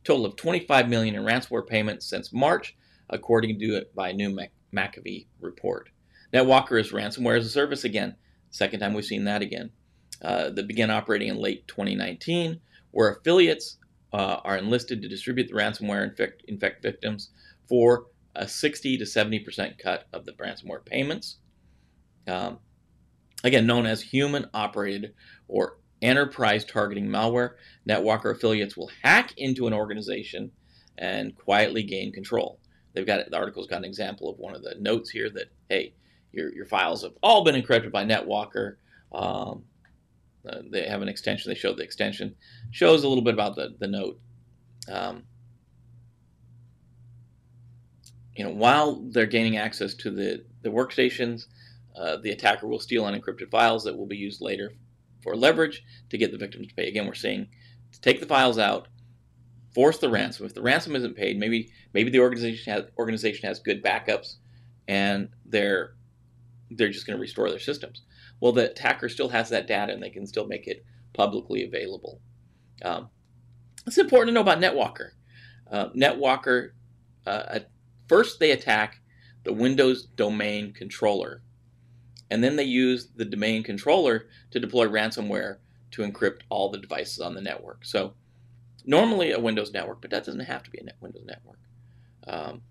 total of 25 million in ransomware payments since March, according to it by a new McAfee report. NetWalker is ransomware as a service again. Second time we've seen that again. Uh, that began operating in late 2019, where affiliates uh, are enlisted to distribute the ransomware infect, infect victims for a 60 to 70% cut of the ransomware payments. Um, again, known as human operated or enterprise targeting malware, NetWalker affiliates will hack into an organization and quietly gain control. They've got the article's got an example of one of the notes here that hey, your your files have all been encrypted by NetWalker. Um, uh, they have an extension. They show the extension shows a little bit about the the note. Um, you know, while they're gaining access to the the workstations, uh, the attacker will steal unencrypted files that will be used later for leverage to get the victims to pay. Again, we're seeing to take the files out, force the ransom. If the ransom isn't paid, maybe maybe the organization has organization has good backups, and they're they're just going to restore their systems. Well, the attacker still has that data, and they can still make it publicly available. Um, it's important to know about NetWalker. Uh, NetWalker, uh, first they attack the Windows domain controller, and then they use the domain controller to deploy ransomware to encrypt all the devices on the network. So normally a Windows network, but that doesn't have to be a Windows network. Um,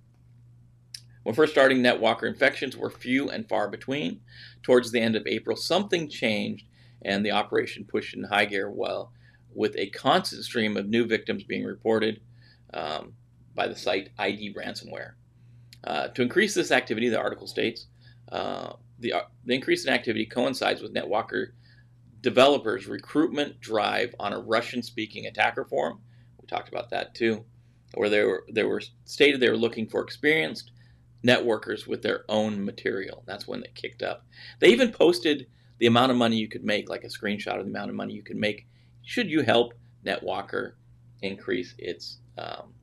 when first starting, NetWalker infections were few and far between. Towards the end of April, something changed and the operation pushed in high gear well, with a constant stream of new victims being reported um, by the site ID Ransomware. Uh, to increase this activity, the article states, uh, the, uh, the increase in activity coincides with NetWalker developers' recruitment drive on a Russian-speaking attacker forum. We talked about that too, where they were they were stated they were looking for experienced networkers with their own material. That's when they kicked up. They even posted the amount of money you could make, like a screenshot of the amount of money you could make. Should you help NetWalker increase its um,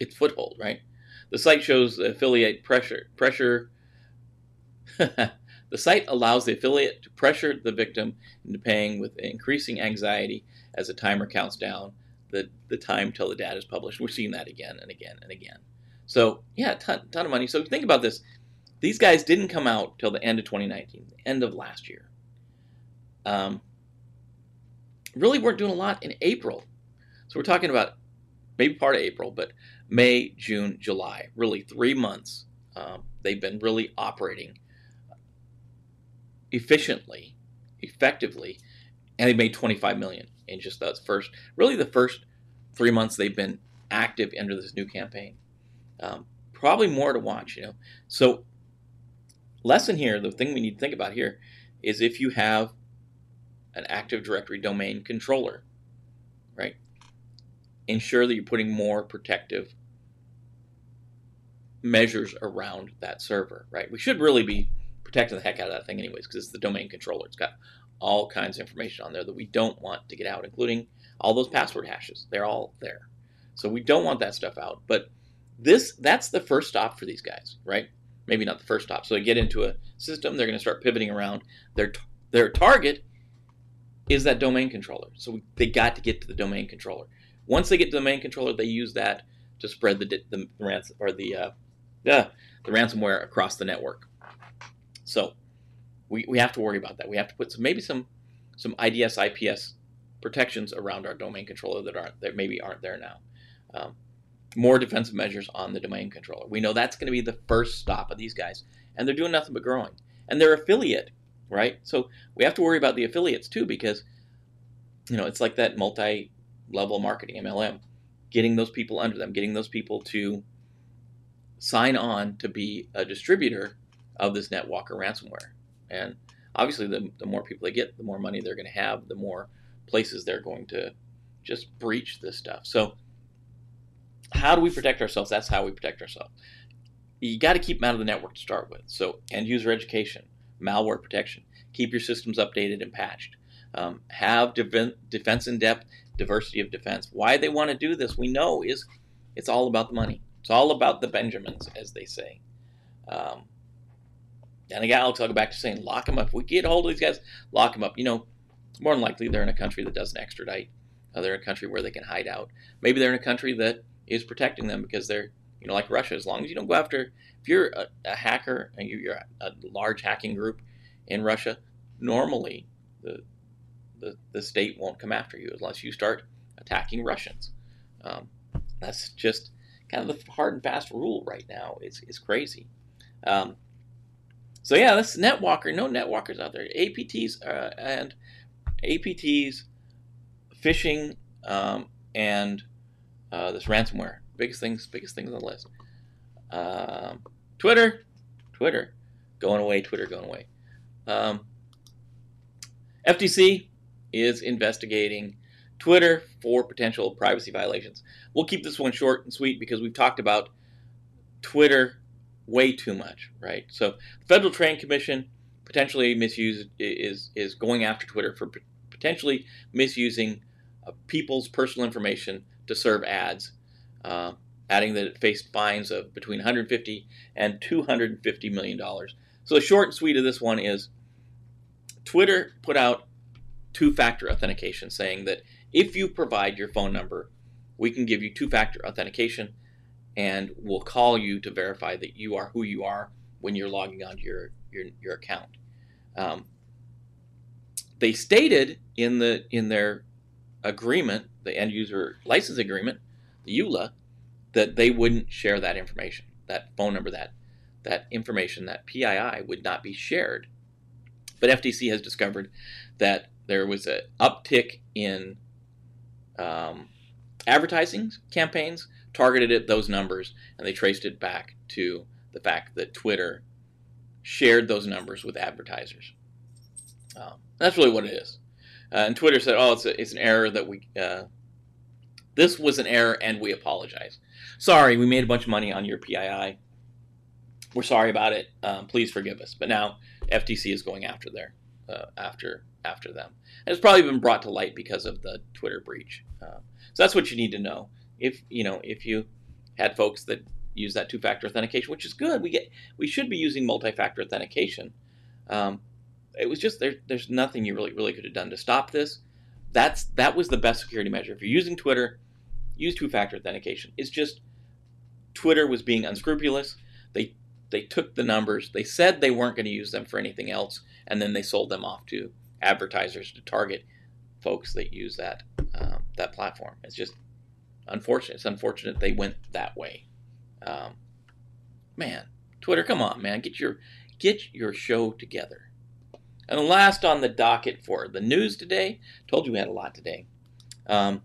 its foothold, right? The site shows affiliate pressure pressure. [LAUGHS] the site allows the affiliate to pressure the victim into paying with increasing anxiety as the timer counts down the, the time till the data is published. We're seeing that again and again and again. So yeah, ton, ton of money. So think about this. These guys didn't come out till the end of 2019, the end of last year. Um, really weren't doing a lot in April. So we're talking about maybe part of April, but May, June, July, really three months. Um, they've been really operating efficiently, effectively, and they made 25 million in just those first, really the first three months they've been active under this new campaign. Um, probably more to watch, you know. So, lesson here, the thing we need to think about here is if you have an Active Directory domain controller, right? Ensure that you're putting more protective measures around that server, right? We should really be protecting the heck out of that thing anyways because it's the domain controller. It's got all kinds of information on there that we don't want to get out, including all those password hashes. They're all there. So we don't want that stuff out. But this that's the first stop for these guys, right? Maybe not the first stop. So they get into a system, they're going to start pivoting around. Their their target is that domain controller. So they got to get to the domain controller. Once they get to the domain controller, they use that to spread the the, the ransom or the uh, the ransomware across the network. So we, we have to worry about that. We have to put some maybe some some IDS IPS protections around our domain controller that aren't that maybe aren't there now. Um, more defensive measures on the domain controller. We know that's going to be the first stop of these guys, and they're doing nothing but growing. And they're affiliate, right? So we have to worry about the affiliates too, because you know it's like that multi-level marketing MLM, getting those people under them, getting those people to sign on to be a distributor of this NetWalker ransomware. And obviously, the, the more people they get, the more money they're going to have, the more places they're going to just breach this stuff. So how do we protect ourselves? That's how we protect ourselves. You got to keep them out of the network to start with. So, end user education, malware protection, keep your systems updated and patched. Um, have de- defense in depth, diversity of defense. Why they want to do this, we know, is it's all about the money. It's all about the Benjamins, as they say. Um, and again, I'll go back to saying lock them up. If we get a hold of these guys, lock them up. You know, more than likely they're in a country that doesn't extradite. Uh, they're in a country where they can hide out. Maybe they're in a country that is protecting them because they're, you know, like Russia. As long as you don't go after, if you're a, a hacker and you're a, a large hacking group in Russia, normally the, the the state won't come after you unless you start attacking Russians. Um, that's just kind of the hard and fast rule right now. It's it's crazy. Um, so yeah, this NetWalker. No NetWalkers out there. APTs uh, and APTs, phishing, um, and uh, this ransomware. Biggest things, biggest things on the list. Um, Twitter, Twitter, going away. Twitter going away. Um, FTC is investigating Twitter for potential privacy violations. We'll keep this one short and sweet because we've talked about Twitter way too much, right? So, the Federal Trade Commission potentially misuse is is going after Twitter for potentially misusing of people's personal information to serve ads, uh, adding that it faced fines of between 150 and 250 million dollars. So the short and sweet of this one is Twitter put out two-factor authentication, saying that if you provide your phone number, we can give you two-factor authentication, and we'll call you to verify that you are who you are when you're logging onto your your, your account. Um, they stated in the in their agreement, the end user license agreement, the EULA, that they wouldn't share that information, that phone number, that that information, that PII would not be shared. But FTC has discovered that there was an uptick in um, advertising campaigns targeted at those numbers, and they traced it back to the fact that Twitter shared those numbers with advertisers. Um, that's really what it is. Uh, and Twitter said, "Oh, it's a, it's an error that we uh, this was an error, and we apologize. Sorry, we made a bunch of money on your PII. We're sorry about it. Um, please forgive us." But now FTC is going after their uh, after after them, and it's probably been brought to light because of the Twitter breach. Uh, so that's what you need to know. If you know if you had folks that use that two-factor authentication, which is good. We get we should be using multi-factor authentication. Um, it was just there, there's nothing you really really could have done to stop this. That's that was the best security measure. If you're using Twitter, use two-factor authentication. It's just Twitter was being unscrupulous. They they took the numbers. They said they weren't going to use them for anything else, and then they sold them off to advertisers to target folks that use that um, that platform. It's just unfortunate. It's unfortunate they went that way. Um, man, Twitter, come on, man, get your get your show together. And the last on the docket for the news today, told you we had a lot today. Um,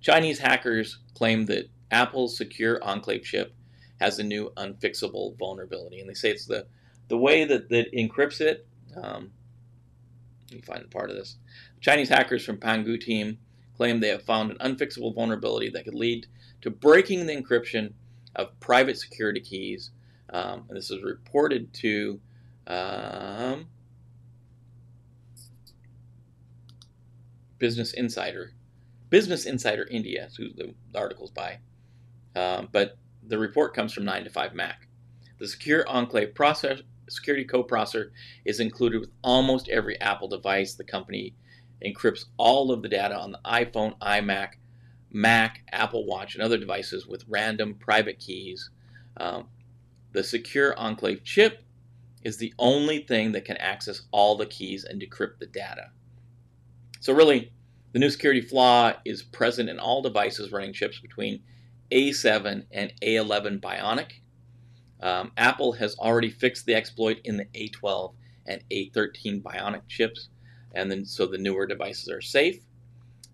Chinese hackers claim that Apple's secure enclave chip has a new unfixable vulnerability, and they say it's the the way that that encrypts it. Um, let me find the part of this. Chinese hackers from Pangu team claim they have found an unfixable vulnerability that could lead to breaking the encryption of private security keys. Um, and this is reported to um, Business Insider. Business Insider India who the article's by. Um, but the report comes from 9 to 5 Mac. The Secure Enclave process, security coprocessor is included with almost every Apple device. The company encrypts all of the data on the iPhone, iMac, Mac, Apple Watch, and other devices with random private keys. Um, the Secure Enclave chip is the only thing that can access all the keys and decrypt the data. So, really, the new security flaw is present in all devices running chips between A7 and A11 Bionic. Um, Apple has already fixed the exploit in the A12 and A13 Bionic chips, and then so the newer devices are safe.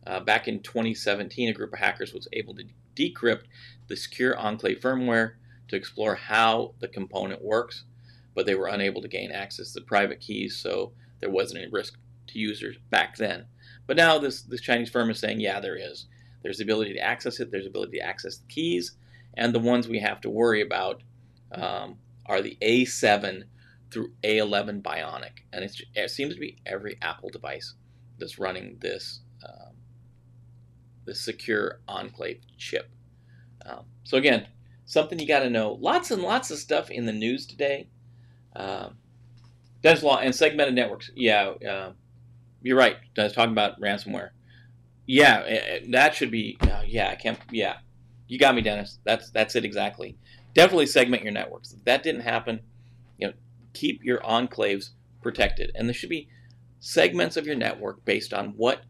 Uh, back in 2017, a group of hackers was able to decrypt the secure enclave firmware to explore how the component works, but they were unable to gain access to the private keys, so there wasn't any risk to users back then. But now this, this Chinese firm is saying, yeah, there is. There's the ability to access it, there's the ability to access the keys, and the ones we have to worry about um, are the A7 through A11 Bionic. And it seems to be every Apple device that's running this um, the secure enclave chip. Um, so again, something you got to know. Lots and lots of stuff in the news today. Um, Dennis Law and segmented networks. Yeah, uh, you're right. I was talking about ransomware. Yeah, eh, eh, that should be. Uh, yeah, I can't. Yeah, you got me, Dennis. That's that's it exactly. Definitely segment your networks. If that didn't happen, you know, keep your enclaves protected, and there should be segments of your network based on what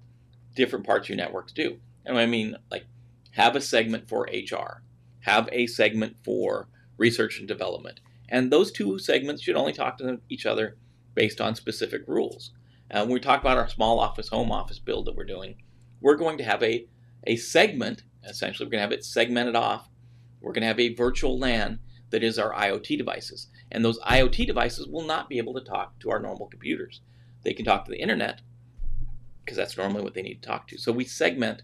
different parts of your networks do. And I mean, like, have a segment for HR, have a segment for research and development. And those two segments should only talk to each other based on specific rules. Uh, when we talk about our small office, home office build that we're doing, we're going to have a, a segment, essentially, we're going to have it segmented off. We're going to have a virtual LAN that is our IoT devices. And those IoT devices will not be able to talk to our normal computers. They can talk to the internet because that's normally what they need to talk to. So we segment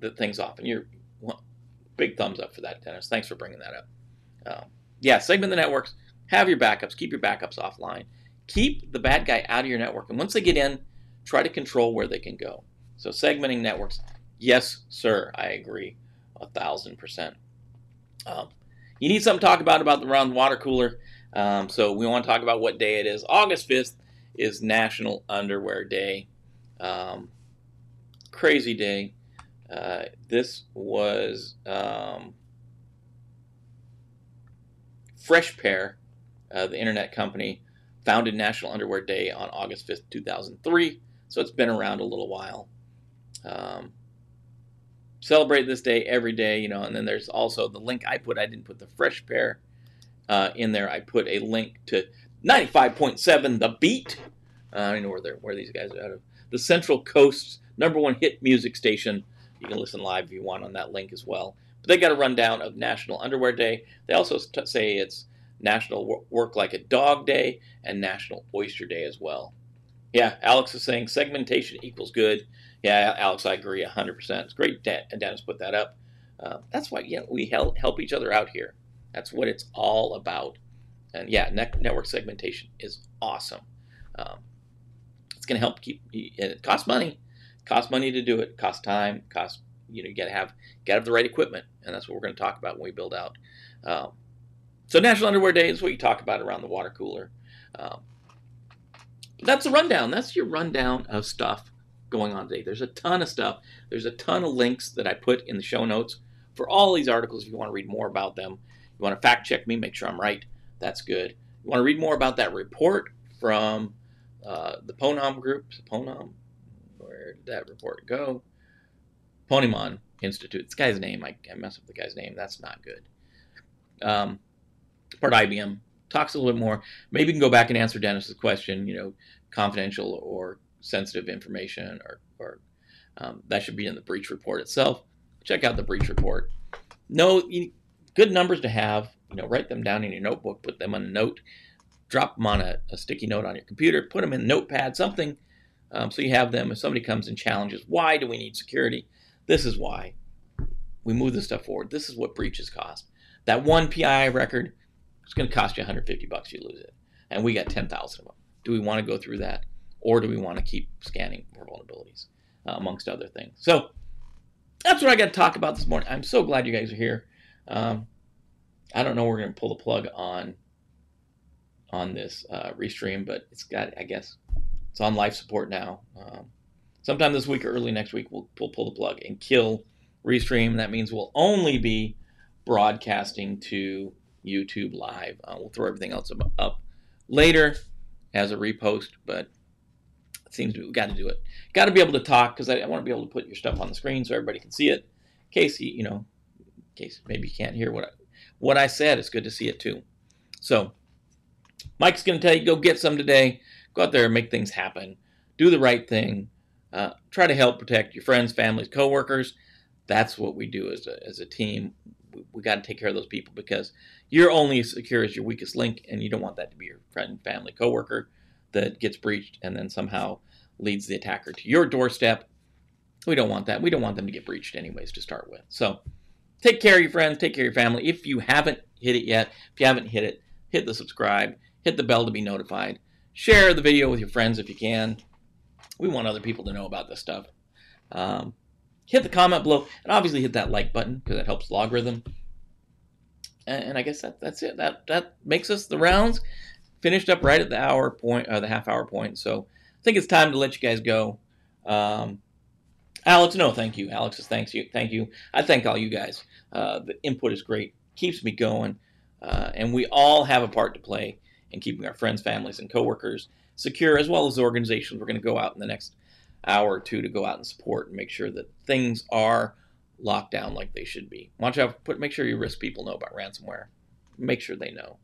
the things off. And you're well, big thumbs up for that, Dennis. Thanks for bringing that up. Um, yeah, segment the networks. Have your backups. Keep your backups offline. Keep the bad guy out of your network. And once they get in, try to control where they can go. So segmenting networks, yes, sir, I agree, a thousand percent. Um, you need something to talk about about the round water cooler. Um, so we want to talk about what day it is. August 5th is National Underwear Day. Um, crazy day. Uh, this was um, Fresh Pair, uh, the internet company, founded National Underwear Day on August 5th, 2003. So it's been around a little while. Um, celebrate this day every day, you know. And then there's also the link I put. I didn't put the Fresh Pair uh, in there. I put a link to 95.7 The Beat. Uh, I don't know where, where these guys are out of. The Central Coast's number one hit music station. You can listen live if you want on that link as well. But they got a rundown of National Underwear Day. They also say it's National Work Like a Dog Day and National Oyster Day as well. Yeah, Alex is saying segmentation equals good. Yeah, Alex, I agree 100%. It's great Dennis put that up. Uh, that's why yeah, we help, help each other out here. That's what it's all about. And yeah, network segmentation is awesome. Um, it's going to help keep. It costs money. Costs money to do it. it costs time. Costs you know you got to have got to have the right equipment, and that's what we're going to talk about when we build out. Um, so National Underwear Day is what you talk about around the water cooler. Um, that's a rundown. That's your rundown of stuff going on today. There's a ton of stuff. There's a ton of links that I put in the show notes for all these articles if you want to read more about them. You want to fact check me, make sure I'm right. That's good. You want to read more about that report from uh, the Ponam group. Ponam, where did that report go? Ponemon Institute. This guy's name, I, I messed up the guy's name. That's not good. Um, part IBM talks a little bit more. Maybe you can go back and answer Dennis's question. You know, confidential or sensitive information, or, or um, that should be in the breach report itself. Check out the breach report. No, good numbers to have. You know, write them down in your notebook, put them on a note, drop them on a, a sticky note on your computer, put them in Notepad, something, um, so you have them. If somebody comes and challenges, why do we need security? This is why we move this stuff forward. This is what breaches cost. That one PII record is going to cost you 150 bucks. You lose it, and we got 10,000 of them. Do we want to go through that, or do we want to keep scanning for vulnerabilities, uh, amongst other things? So that's what I got to talk about this morning. I'm so glad you guys are here. Um, I don't know we're going to pull the plug on on this uh, restream, but it's got I guess it's on life support now. Um, sometime this week or early next week, we'll, we'll pull the plug and kill restream. That means we'll only be broadcasting to YouTube live. Uh, we'll throw everything else up, later as a repost, but it seems we've got to do it. Got to be able to talk because I, I want to be able to put your stuff on the screen so everybody can see it. Casey, you, you know, in case maybe you can't hear what I, what I said, it's good to see it too. So, Mike's going to tell you go get some today. Go out there and make things happen. Do the right thing. Uh, try to help protect your friends, families, coworkers. That's what we do as a, as a team. We, got to take care of those people because you're only as secure as your weakest link, and you don't want that to be your friend, family, coworker that gets breached and then somehow leads the attacker to your doorstep. We don't want that. We don't want them to get breached, anyways, to start with. So take care of your friends, take care of your family. If you haven't hit it yet, if you haven't hit it, hit the subscribe, hit the bell to be notified, share the video with your friends if you can. We want other people to know about this stuff. Um, hit the comment below, and obviously hit that like button because that helps logarithm. And, and I guess that that's it. That that makes us the rounds finished up right at the hour point, uh, the half hour point. So I think it's time to let you guys go. Um, Alex, no, thank you. Alex thanks you, thank you. I thank all you guys. Uh, the input is great, keeps me going, uh, and we all have a part to play in keeping our friends, families, and coworkers secure, as well as the organizations we're going to go out in the next hour or two to go out and support and make sure that things are locked down like they should be. Watch out, put make sure your risk people know about ransomware. Make sure they know.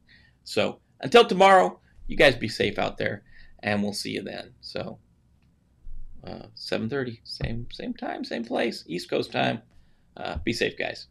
So until tomorrow, you guys be safe out there, and we'll see you then. So, uh, 7:30, same same time, same place, East Coast time. Uh, be safe, guys.